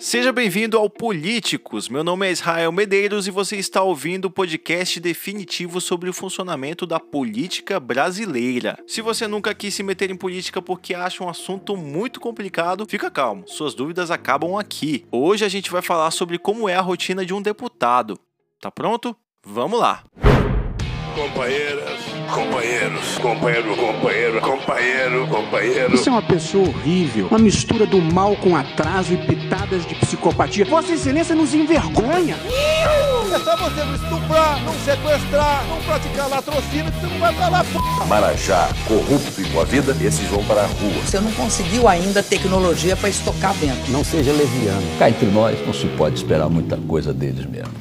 Seja bem-vindo ao Políticos. Meu nome é Israel Medeiros e você está ouvindo o podcast definitivo sobre o funcionamento da política brasileira. Se você nunca quis se meter em política porque acha um assunto muito complicado, fica calmo, suas dúvidas acabam aqui. Hoje a gente vai falar sobre como é a rotina de um deputado. Tá pronto? Vamos lá! Companheiras, companheiros, companheiro, companheiro, companheiro, companheiro. Você é uma pessoa horrível, uma mistura do mal com atraso e pitadas de psicopatia. Vossa Excelência nos envergonha. É só você não estuprar, não sequestrar, não praticar latrocínio que você não vai pra lá, p. Marajá corrupto e com a vida, esses vão para a rua. Você não conseguiu ainda tecnologia para estocar vento. Não seja leviano. Cá entre nós, não se pode esperar muita coisa deles mesmo.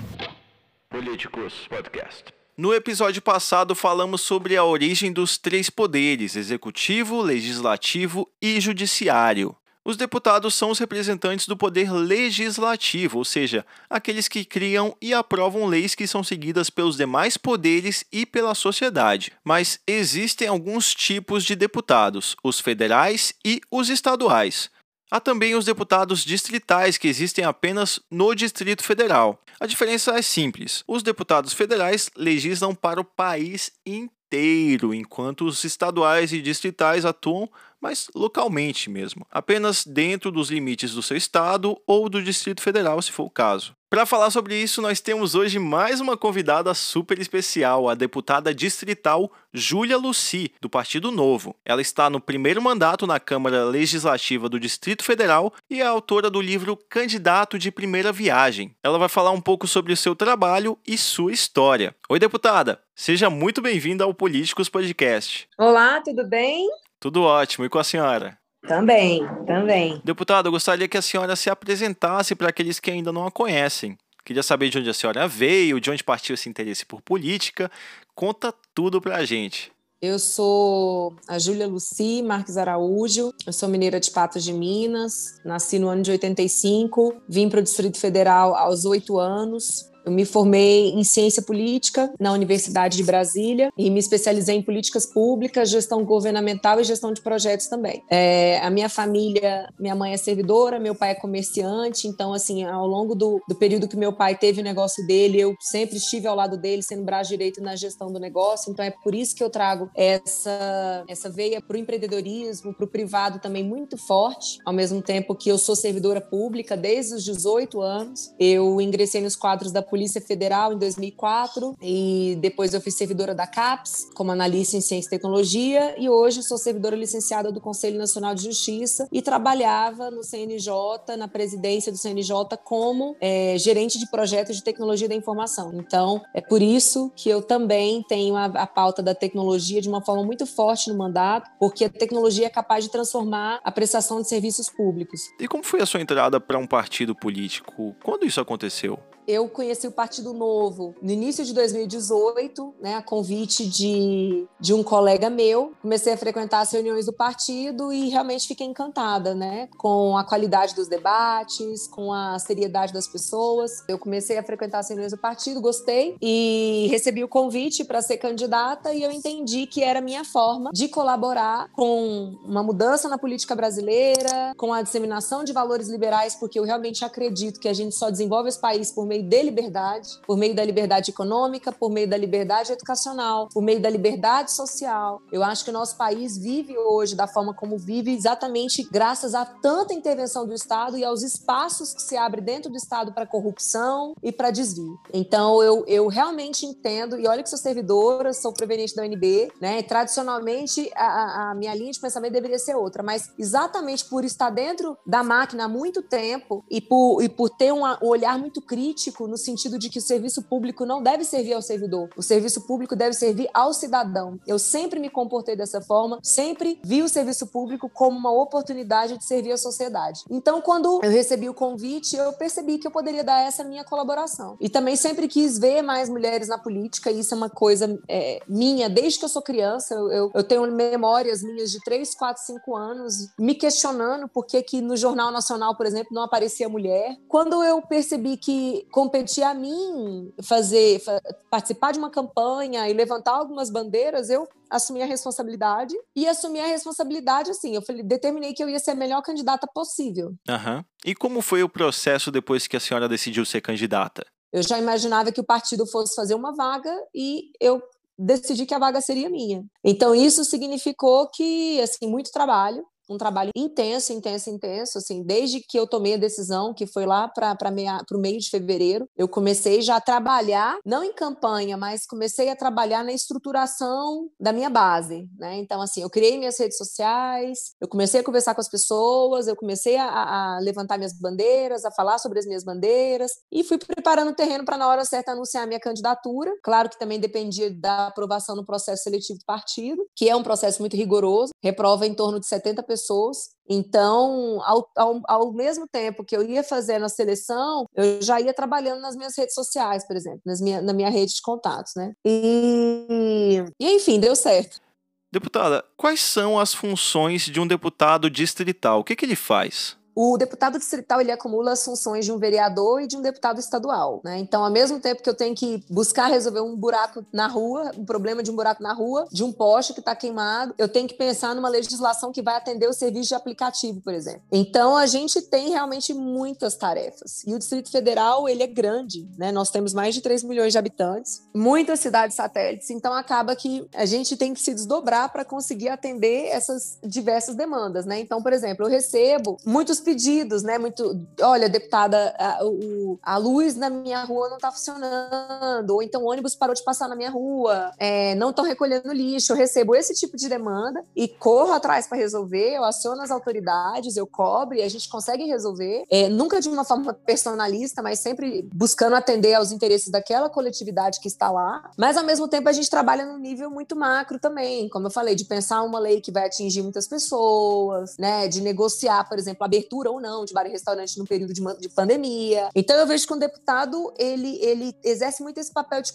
Políticos Podcast. No episódio passado, falamos sobre a origem dos três poderes: executivo, legislativo e judiciário. Os deputados são os representantes do poder legislativo, ou seja, aqueles que criam e aprovam leis que são seguidas pelos demais poderes e pela sociedade. Mas existem alguns tipos de deputados: os federais e os estaduais. Há também os deputados distritais, que existem apenas no Distrito Federal. A diferença é simples: os deputados federais legislam para o país inteiro, enquanto os estaduais e distritais atuam mas localmente mesmo, apenas dentro dos limites do seu estado ou do Distrito Federal, se for o caso. Para falar sobre isso, nós temos hoje mais uma convidada super especial, a deputada distrital Júlia Luci, do Partido Novo. Ela está no primeiro mandato na Câmara Legislativa do Distrito Federal e é autora do livro Candidato de Primeira Viagem. Ela vai falar um pouco sobre o seu trabalho e sua história. Oi, deputada! Seja muito bem-vinda ao Políticos Podcast. Olá, tudo bem? Tudo ótimo. E com a senhora? Também, também. Deputado, eu gostaria que a senhora se apresentasse para aqueles que ainda não a conhecem. Queria saber de onde a senhora veio, de onde partiu esse interesse por política. Conta tudo para a gente. Eu sou a Júlia Luci Marques Araújo, eu sou mineira de Patos de Minas, nasci no ano de 85, vim para o Distrito Federal aos oito anos, eu me formei em ciência política na Universidade de Brasília e me especializei em políticas públicas, gestão governamental e gestão de projetos também. É, a minha família, minha mãe é servidora, meu pai é comerciante, então, assim, ao longo do, do período que meu pai teve o negócio dele, eu sempre estive ao lado dele, sendo braço direito na gestão do negócio, então é por isso que eu trago essa, essa veia para o empreendedorismo, para o privado também muito forte, ao mesmo tempo que eu sou servidora pública desde os 18 anos. Eu ingressei nos quadros da Polícia Federal em 2004 e depois eu fui servidora da CAPES como analista em ciência e tecnologia e hoje sou servidora licenciada do Conselho Nacional de Justiça e trabalhava no CNJ, na presidência do CNJ como é, gerente de projetos de tecnologia da informação. Então, é por isso que eu também tenho a, a pauta da tecnologia de uma forma muito forte no mandato, porque a tecnologia é capaz de transformar a prestação de serviços públicos. E como foi a sua entrada para um partido político? Quando isso aconteceu? Eu conheci o Partido Novo no início de 2018, né, a convite de, de um colega meu. Comecei a frequentar as reuniões do partido e realmente fiquei encantada, né, com a qualidade dos debates, com a seriedade das pessoas. Eu comecei a frequentar as reuniões do partido, gostei e recebi o convite para ser candidata e eu entendi que era a minha forma de colaborar com uma mudança na política brasileira, com a disseminação de valores liberais, porque eu realmente acredito que a gente só desenvolve esse país por meio meio de liberdade, por meio da liberdade econômica, por meio da liberdade educacional, por meio da liberdade social. Eu acho que o nosso país vive hoje da forma como vive exatamente graças a tanta intervenção do Estado e aos espaços que se abrem dentro do Estado para corrupção e para desvio. Então, eu, eu realmente entendo, e olha que sou servidora, sou proveniente da UNB, né? Tradicionalmente, a, a minha linha de pensamento deveria ser outra, mas exatamente por estar dentro da máquina há muito tempo e por, e por ter um olhar muito crítico no sentido de que o serviço público não deve servir ao servidor, o serviço público deve servir ao cidadão. Eu sempre me comportei dessa forma, sempre vi o serviço público como uma oportunidade de servir à sociedade. Então, quando eu recebi o convite, eu percebi que eu poderia dar essa minha colaboração. E também sempre quis ver mais mulheres na política, e isso é uma coisa é, minha desde que eu sou criança. Eu, eu, eu, tenho memórias minhas de 3, 4, 5 anos me questionando por que no Jornal Nacional, por exemplo, não aparecia mulher. Quando eu percebi que competir a mim fazer participar de uma campanha e levantar algumas bandeiras, eu assumi a responsabilidade e assumi a responsabilidade assim, eu falei, determinei que eu ia ser a melhor candidata possível. Uhum. E como foi o processo depois que a senhora decidiu ser candidata? Eu já imaginava que o partido fosse fazer uma vaga e eu decidi que a vaga seria minha. Então isso significou que assim muito trabalho, um trabalho intenso, intenso, intenso, assim, desde que eu tomei a decisão, que foi lá para o meio de fevereiro, eu comecei já a trabalhar, não em campanha, mas comecei a trabalhar na estruturação da minha base, né? Então, assim, eu criei minhas redes sociais, eu comecei a conversar com as pessoas, eu comecei a, a levantar minhas bandeiras, a falar sobre as minhas bandeiras, e fui preparando o terreno para, na hora certa, anunciar minha candidatura. Claro que também dependia da aprovação no processo seletivo do partido, que é um processo muito rigoroso, reprova em torno de 70 pessoas pessoas. Então, ao, ao, ao, mesmo tempo que eu ia fazendo a seleção, eu já ia trabalhando nas minhas redes sociais, por exemplo, nas minha, na minha rede de contatos, né? E, e enfim, deu certo. Deputada, quais são as funções de um deputado distrital? O que, que ele faz? O deputado distrital ele acumula as funções de um vereador e de um deputado estadual, né? Então, ao mesmo tempo que eu tenho que buscar resolver um buraco na rua, um problema de um buraco na rua, de um poste que está queimado, eu tenho que pensar numa legislação que vai atender o serviço de aplicativo, por exemplo. Então, a gente tem realmente muitas tarefas. E o Distrito Federal, ele é grande, né? Nós temos mais de 3 milhões de habitantes, muitas cidades satélites, então acaba que a gente tem que se desdobrar para conseguir atender essas diversas demandas, né? Então, por exemplo, eu recebo muitos pedidos, né? Muito, olha, deputada, a, o, a luz na minha rua não está funcionando, ou então o ônibus parou de passar na minha rua, é, não estão recolhendo lixo. Eu recebo esse tipo de demanda e corro atrás para resolver, eu aciono as autoridades, eu cobro e a gente consegue resolver, é, nunca de uma forma personalista, mas sempre buscando atender aos interesses daquela coletividade que está lá. Mas ao mesmo tempo a gente trabalha num nível muito macro também, como eu falei, de pensar uma lei que vai atingir muitas pessoas, né? De negociar, por exemplo, abertura abertura ou não de bar e restaurante no período de, de pandemia. Então eu vejo que um deputado ele, ele exerce muito esse papel de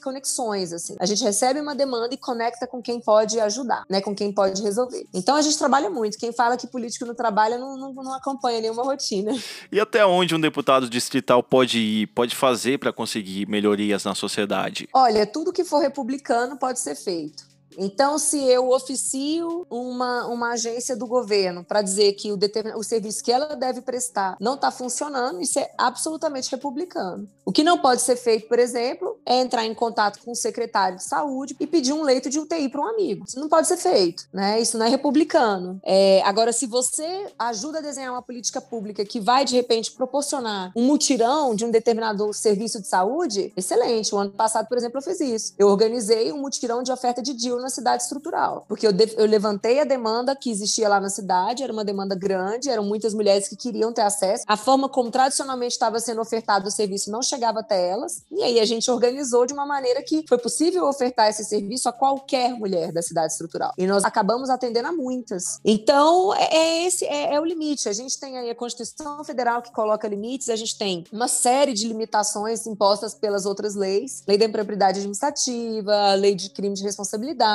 conexões. Assim. A gente recebe uma demanda e conecta com quem pode ajudar, né? com quem pode resolver. Então a gente trabalha muito. Quem fala que político não trabalha não, não, não acompanha nenhuma rotina. E até onde um deputado distrital pode ir, pode fazer para conseguir melhorias na sociedade? Olha, tudo que for republicano pode ser feito. Então, se eu oficio uma, uma agência do governo para dizer que o, o serviço que ela deve prestar não está funcionando, isso é absolutamente republicano. O que não pode ser feito, por exemplo, é entrar em contato com o secretário de saúde e pedir um leito de UTI para um amigo. Isso não pode ser feito, né? Isso não é republicano. É, agora, se você ajuda a desenhar uma política pública que vai, de repente, proporcionar um mutirão de um determinado serviço de saúde, excelente. O ano passado, por exemplo, eu fiz isso. Eu organizei um mutirão de oferta de DIL na cidade estrutural. Porque eu, eu levantei a demanda que existia lá na cidade, era uma demanda grande, eram muitas mulheres que queriam ter acesso. A forma como tradicionalmente estava sendo ofertado o serviço não chegava até elas. E aí a gente organizou de uma maneira que foi possível ofertar esse serviço a qualquer mulher da cidade estrutural. E nós acabamos atendendo a muitas. Então, é, é esse é, é o limite. A gente tem aí a Constituição Federal que coloca limites, a gente tem uma série de limitações impostas pelas outras leis, lei da impropriedade administrativa, lei de crime de responsabilidade,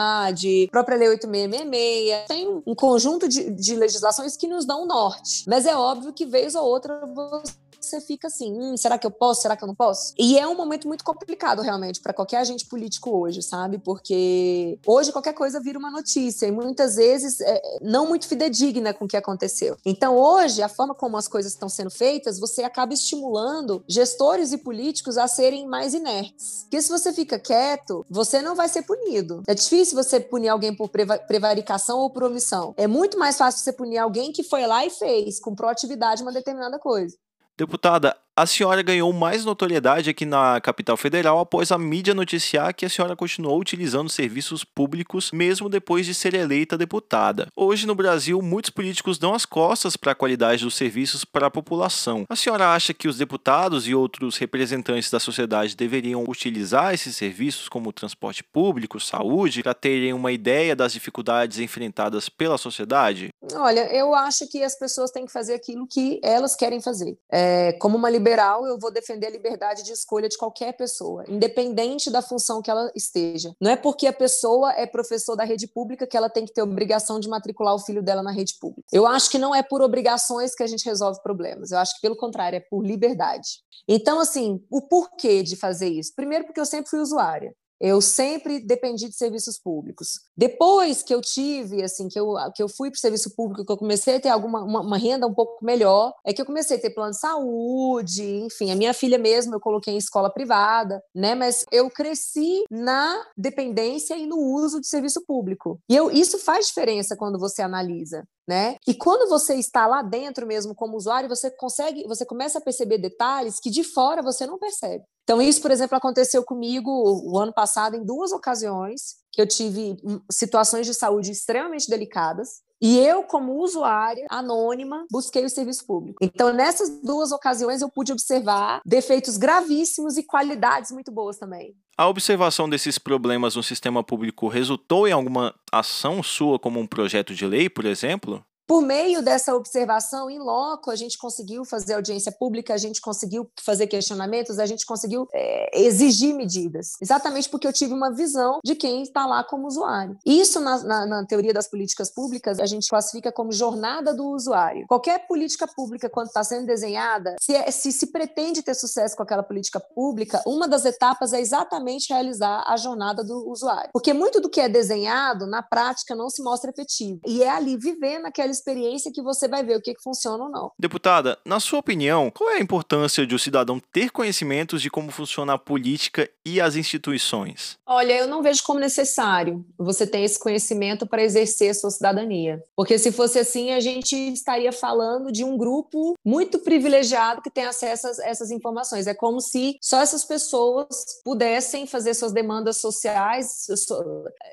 própria lei 8666, tem um conjunto de, de legislações que nos dão um norte. Mas é óbvio que vez ou outra você você fica assim, hum, será que eu posso? Será que eu não posso? E é um momento muito complicado realmente para qualquer agente político hoje, sabe? Porque hoje qualquer coisa vira uma notícia e muitas vezes é, não muito fidedigna com o que aconteceu. Então hoje a forma como as coisas estão sendo feitas, você acaba estimulando gestores e políticos a serem mais inertes. Porque se você fica quieto, você não vai ser punido. É difícil você punir alguém por prevaricação ou por omissão. É muito mais fácil você punir alguém que foi lá e fez com proatividade uma determinada coisa. Deputada, a senhora ganhou mais notoriedade aqui na capital federal após a mídia noticiar que a senhora continuou utilizando serviços públicos mesmo depois de ser eleita deputada. Hoje no Brasil, muitos políticos dão as costas para a qualidade dos serviços para a população. A senhora acha que os deputados e outros representantes da sociedade deveriam utilizar esses serviços como transporte público, saúde, para terem uma ideia das dificuldades enfrentadas pela sociedade? Olha, eu acho que as pessoas têm que fazer aquilo que elas querem fazer. É, como uma liberdade liberal, eu vou defender a liberdade de escolha de qualquer pessoa, independente da função que ela esteja. Não é porque a pessoa é professor da rede pública que ela tem que ter obrigação de matricular o filho dela na rede pública. Eu acho que não é por obrigações que a gente resolve problemas. Eu acho que, pelo contrário, é por liberdade. Então, assim, o porquê de fazer isso? Primeiro, porque eu sempre fui usuária. Eu sempre dependi de serviços públicos. Depois que eu tive, assim, que eu, que eu fui para o serviço público, que eu comecei a ter alguma uma, uma, renda um pouco melhor, é que eu comecei a ter plano de saúde, enfim, a minha filha mesmo eu coloquei em escola privada, né? Mas eu cresci na dependência e no uso de serviço público. E eu, isso faz diferença quando você analisa. Né? E quando você está lá dentro mesmo como usuário, você consegue, você começa a perceber detalhes que de fora você não percebe. Então isso, por exemplo, aconteceu comigo o ano passado em duas ocasiões que eu tive situações de saúde extremamente delicadas e eu, como usuária anônima, busquei o serviço público. Então, nessas duas ocasiões, eu pude observar defeitos gravíssimos e qualidades muito boas também. A observação desses problemas no sistema público resultou em alguma ação sua, como um projeto de lei, por exemplo? Por meio dessa observação em loco, a gente conseguiu fazer audiência pública, a gente conseguiu fazer questionamentos, a gente conseguiu é, exigir medidas, exatamente porque eu tive uma visão de quem está lá como usuário. Isso, na, na, na teoria das políticas públicas, a gente classifica como jornada do usuário. Qualquer política pública, quando está sendo desenhada, se, é, se se pretende ter sucesso com aquela política pública, uma das etapas é exatamente realizar a jornada do usuário. Porque muito do que é desenhado, na prática, não se mostra efetivo. E é ali, vivendo aquela experiência que você vai ver o que, que funciona ou não. Deputada, na sua opinião, qual é a importância de o cidadão ter conhecimentos de como funciona a política e as instituições? Olha, eu não vejo como necessário você ter esse conhecimento para exercer a sua cidadania. Porque se fosse assim, a gente estaria falando de um grupo muito privilegiado que tem acesso a essas informações. É como se só essas pessoas pudessem fazer suas demandas sociais,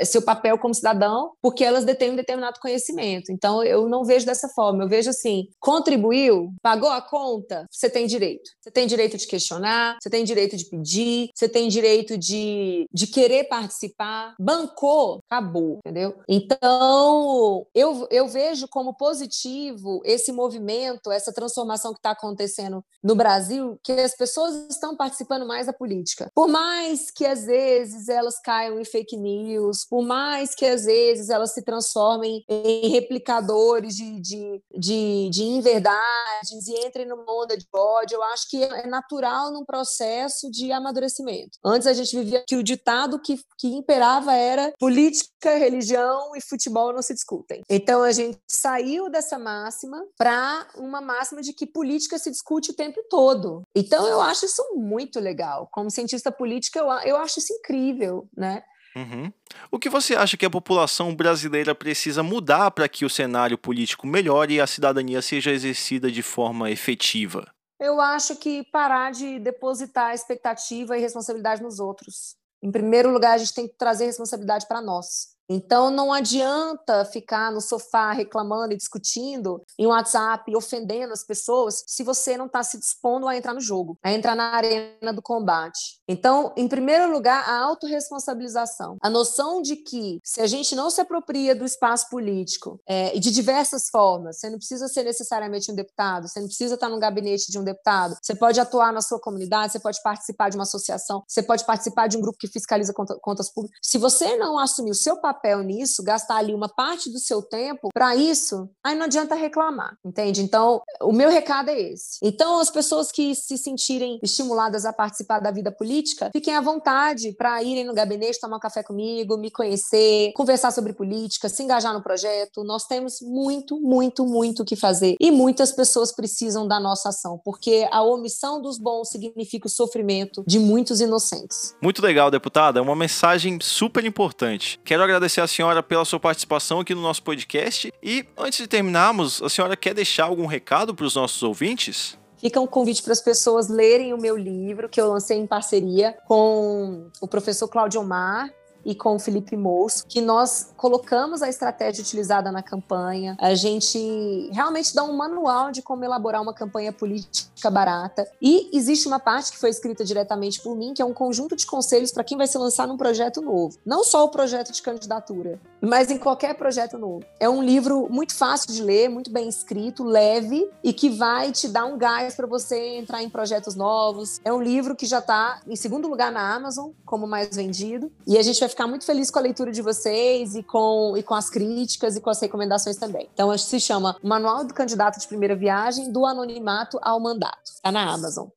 seu papel como cidadão, porque elas detêm um determinado conhecimento. Então, eu não não vejo dessa forma. Eu vejo assim: contribuiu, pagou a conta, você tem direito. Você tem direito de questionar, você tem direito de pedir, você tem direito de, de querer participar. Bancou, acabou, entendeu? Então, eu, eu vejo como positivo esse movimento, essa transformação que está acontecendo no Brasil, que as pessoas estão participando mais da política. Por mais que às vezes elas caiam em fake news, por mais que às vezes elas se transformem em replicadores de, de, de, de inverdades e entrem numa onda de ódio. Eu acho que é natural num processo de amadurecimento. Antes a gente vivia que o ditado que, que imperava era política, religião e futebol não se discutem. Então a gente saiu dessa máxima para uma máxima de que política se discute o tempo todo. Então eu acho isso muito legal. Como cientista política, eu, eu acho isso incrível, né? Uhum. O que você acha que a população brasileira precisa mudar para que o cenário político melhore e a cidadania seja exercida de forma efetiva? Eu acho que parar de depositar expectativa e responsabilidade nos outros. Em primeiro lugar, a gente tem que trazer responsabilidade para nós. Então não adianta ficar no sofá reclamando e discutindo em WhatsApp, ofendendo as pessoas, se você não está se dispondo a entrar no jogo, a entrar na arena do combate. Então, em primeiro lugar, a autorresponsabilização. A noção de que se a gente não se apropria do espaço político é, e de diversas formas, você não precisa ser necessariamente um deputado, você não precisa estar no gabinete de um deputado, você pode atuar na sua comunidade, você pode participar de uma associação, você pode participar de um grupo que fiscaliza contas públicas. Se você não assumir o seu papel papel nisso, gastar ali uma parte do seu tempo para isso, aí não adianta reclamar, entende? Então, o meu recado é esse. Então, as pessoas que se sentirem estimuladas a participar da vida política, fiquem à vontade para irem no gabinete, tomar um café comigo, me conhecer, conversar sobre política, se engajar no projeto. Nós temos muito, muito, muito o que fazer. E muitas pessoas precisam da nossa ação, porque a omissão dos bons significa o sofrimento de muitos inocentes. Muito legal, deputada. É uma mensagem super importante. Quero agradecer agradecer a senhora pela sua participação aqui no nosso podcast. E antes de terminarmos, a senhora quer deixar algum recado para os nossos ouvintes? Fica um convite para as pessoas lerem o meu livro, que eu lancei em parceria com o professor Cláudio Omar, e com o Felipe Moço, que nós colocamos a estratégia utilizada na campanha. A gente realmente dá um manual de como elaborar uma campanha política barata. E existe uma parte que foi escrita diretamente por mim, que é um conjunto de conselhos para quem vai se lançar num projeto novo. Não só o projeto de candidatura, mas em qualquer projeto novo. É um livro muito fácil de ler, muito bem escrito, leve e que vai te dar um gás para você entrar em projetos novos. É um livro que já está em segundo lugar na Amazon como mais vendido e a gente vai ficar muito feliz com a leitura de vocês e com, e com as críticas e com as recomendações também. Então, se chama Manual do Candidato de Primeira Viagem do Anonimato ao Mandato. Está na Amazon.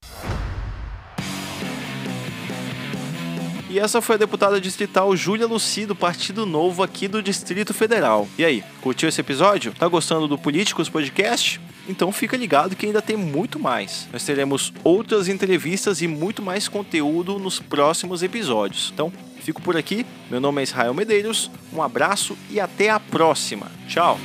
E essa foi a deputada distrital Júlia Luci, do Partido Novo aqui do Distrito Federal. E aí, curtiu esse episódio? Tá gostando do Políticos Podcast? Então fica ligado que ainda tem muito mais. Nós teremos outras entrevistas e muito mais conteúdo nos próximos episódios. Então, fico por aqui. Meu nome é Israel Medeiros. Um abraço e até a próxima. Tchau.